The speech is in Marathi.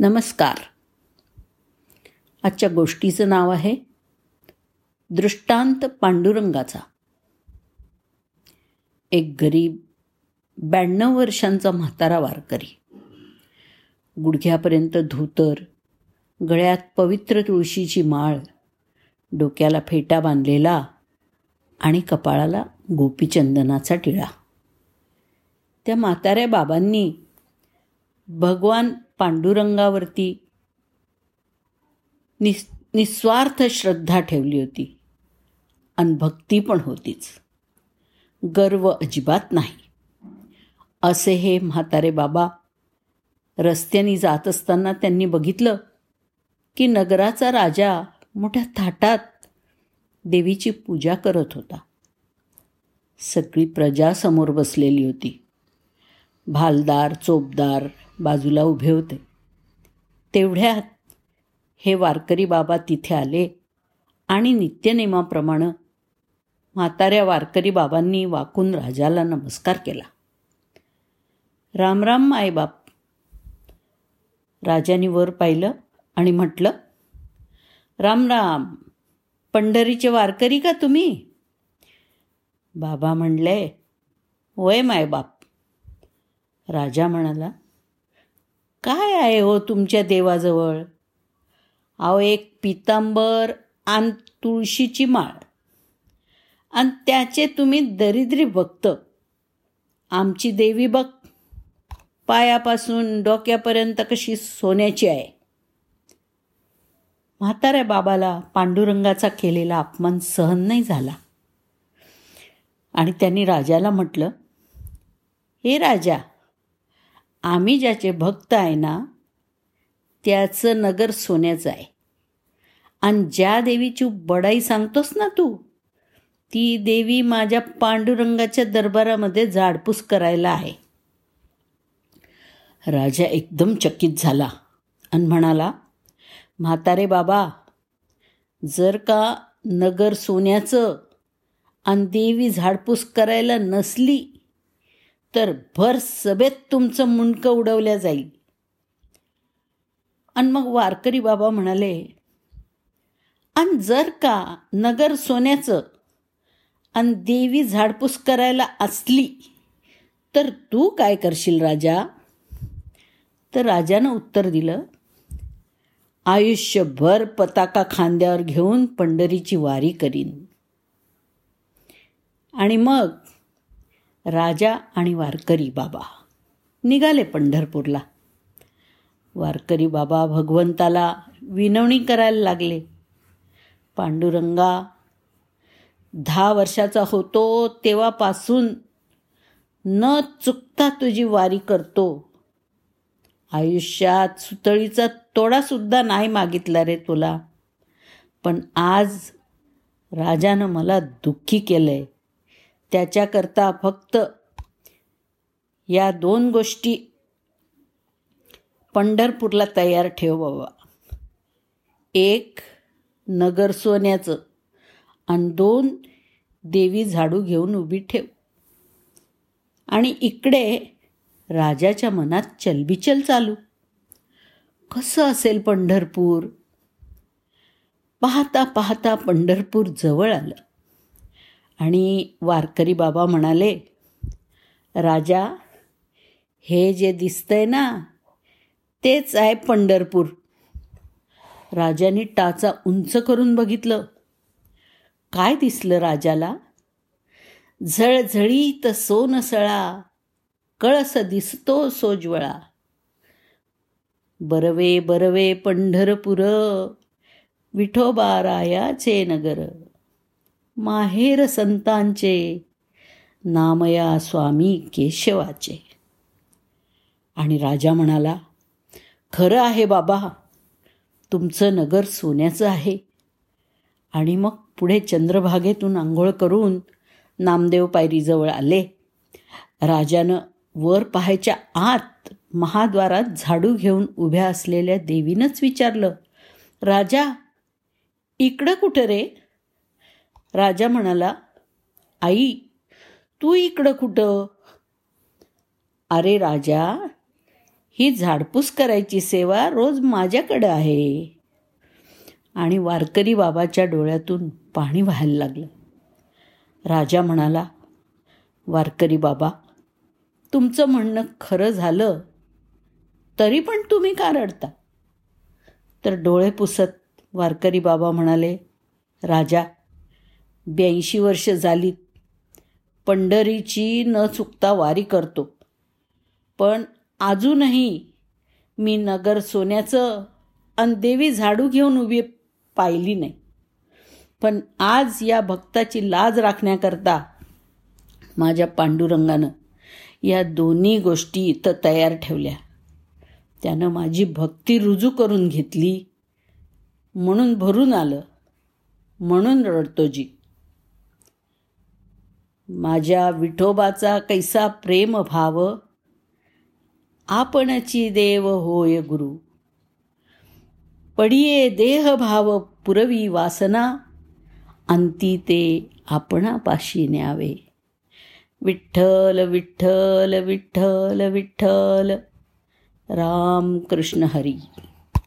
नमस्कार. आजच्या गोष्टीचं नाव आहे दृष्टांत पांडुरंगाचा. एक गरीब ब्याण्णव वर्षांचा म्हातारा वारकरी. गुडघ्यापर्यंत धोतर गळ्यात पवित्र तुळशीची माळ डोक्याला फेटा बांधलेला आणि कपाळाला गोपीचंदनाचा टिळा. त्या म्हाताऱ्या बाबांनी भगवान पांडुरंगावरती निस् निस्वार्थ श्रद्धा ठेवली होती. आणि भक्ती पण होतीच. गर्व अजिबात नाही. असे हे म्हातारे बाबा रस्त्याने जात असताना त्यांनी बघितलं की नगराचा राजा मोठ्या थाटात देवीची पूजा करत होता. सगळी प्रजा समोर बसलेली होती. भालदार चोपदार बाजूला उभे होते. तेवढ्यात हे वारकरी बाबा तिथे आले आणि नित्यनेमाप्रमाणे म्हाताऱ्या वारकरी बाबांनी वाकून राजाला नमस्कार केला. रामराम आईबाप राजाने वर पाहिलं आणि म्हटलं राम राम पंढरीचे वारकरी का तुम्ही? बाबा म्हणले वय मायबाप. राजा म्हणाला काय आहे हो तुमच्या देवाजवळ? अहो एक पितांबर आणि तुळशीची माळ. आणि त्याचे तुम्ही दरिद्री भक्त. आमची देवी बघ पायापासून डोक्यापर्यंत कशी सोन्याची आहे. म्हाताऱ्या बाबाला पांडुरंगाचा केलेला अपमान सहन नाही झाला. आणि त्यांनी राजाला म्हटलं हे राजा आम्ही ज्याचे भक्त आहे ना त्याचं नगर सोन्याचं आहे. आणि ज्या देवीची बडाई सांगतोस ना तू ती देवी माझ्या पांडुरंगाच्या दरबारामध्ये झाडपूस करायला आहे. राजा एकदम चकित झाला आणि म्हणाला म्हातारे बाबा जर का नगर सोन्याचं आणि देवी झाडपूस करायला नसली तर भर सभेत तुमचं मुंडकं उडवल्या जाईल. आणि मग वारकरी बाबा म्हणाले आणि जर का नगर सोन्याचं आणि देवी झाडपूस करायला असली तर तू काय करशील राजा? तर राजानं उत्तर दिलं आयुष्यभर पताका खांद्यावर घेऊन पंढरीची वारी करीन. आणि मग राजा आणि वारकरी बाबा. निघाले पंढरपूरला. वारकरी बाबा भगवंताला विनवणी करायला लागले. पांडुरंगा दहा वर्षाचा होतो तेव्हापासून. न चुकता तुझी वारी करतो. आयुष्यात सुतळीचा तोडासुद्धा नाही मागितला रे तुला. पण आज राजानं मला दुःखी केलं आहे त्याच्याकरता फक्त या दोन गोष्टी पंढरपूरला तयार ठेव बाबा एक नगर सोन्याचं. आणि दोन देवी झाडू घेऊन उभी ठेव. आणि इकडे राजाच्या मनात चलबिचल चालू. कसं असेल पंढरपूर? पाहता पाहता पंढरपूर जवळ आलं. आणि वारकरी बाबा म्हणाले राजा हे जे दिसतंय ना तेच आहे पंढरपूर. राजाने टाचा उंच करून बघितलं. काय दिसलं राजाला? झळझळीत सोनसळा कळस दिसतो सोजवळा. बरवे बरवे पंढरपूर विठोबा रायाचे नगर. माहेर संतांचे नामया स्वामी केशवाचे. आणि राजा म्हणाला खरं आहे बाबा तुमचं नगर सोन्याचं आहे. आणि मग पुढे चंद्रभागेतून आंघोळ करून नामदेव पायरीजवळ आले. राजानं वर पाहायच्या आत महाद्वारात झाडू घेऊन उभ्या असलेल्या देवीनंच विचारलं राजा इकडं कुठं रे? राजा म्हणाला आई तू इकडं कुठं? अरे राजा ही झाडपूस करायची सेवा रोज माझ्याकडं आहे. आणि वारकरी बाबाच्या डोळ्यातून पाणी व्हायला लागलं. राजा म्हणाला वारकरी बाबा तुमचं म्हणणं खरं झालं तरी पण तुम्ही का रडता? तर डोळे पुसत वारकरी बाबा म्हणाले राजा ब्याऐंशी वर्ष झालीत पंढरीची न चुकता वारी करतो. पण अजूनही मी नगर सोन्याचं अन देवी झाडू घेऊन उभी पाहिली नाही. पण आज या भक्ताची लाज राखण्याकरता माझ्या पांडुरंगानं या दोन्ही गोष्टी इथं तयार ठेवल्या. त्यानं माझी भक्ती रुजू करून घेतली. म्हणून भरून आलं. म्हणून रडतो जी. माझ्या विठोबाचा कैसा प्रेम भाव आपणची देव होय गुरु. पडिये देह भाव पुरवी वासना अंती ते आपणापाशी न्यावे. विठ्ठल विठ्ठल विठ्ठल विठ्ठल. राम कृष्ण हरी.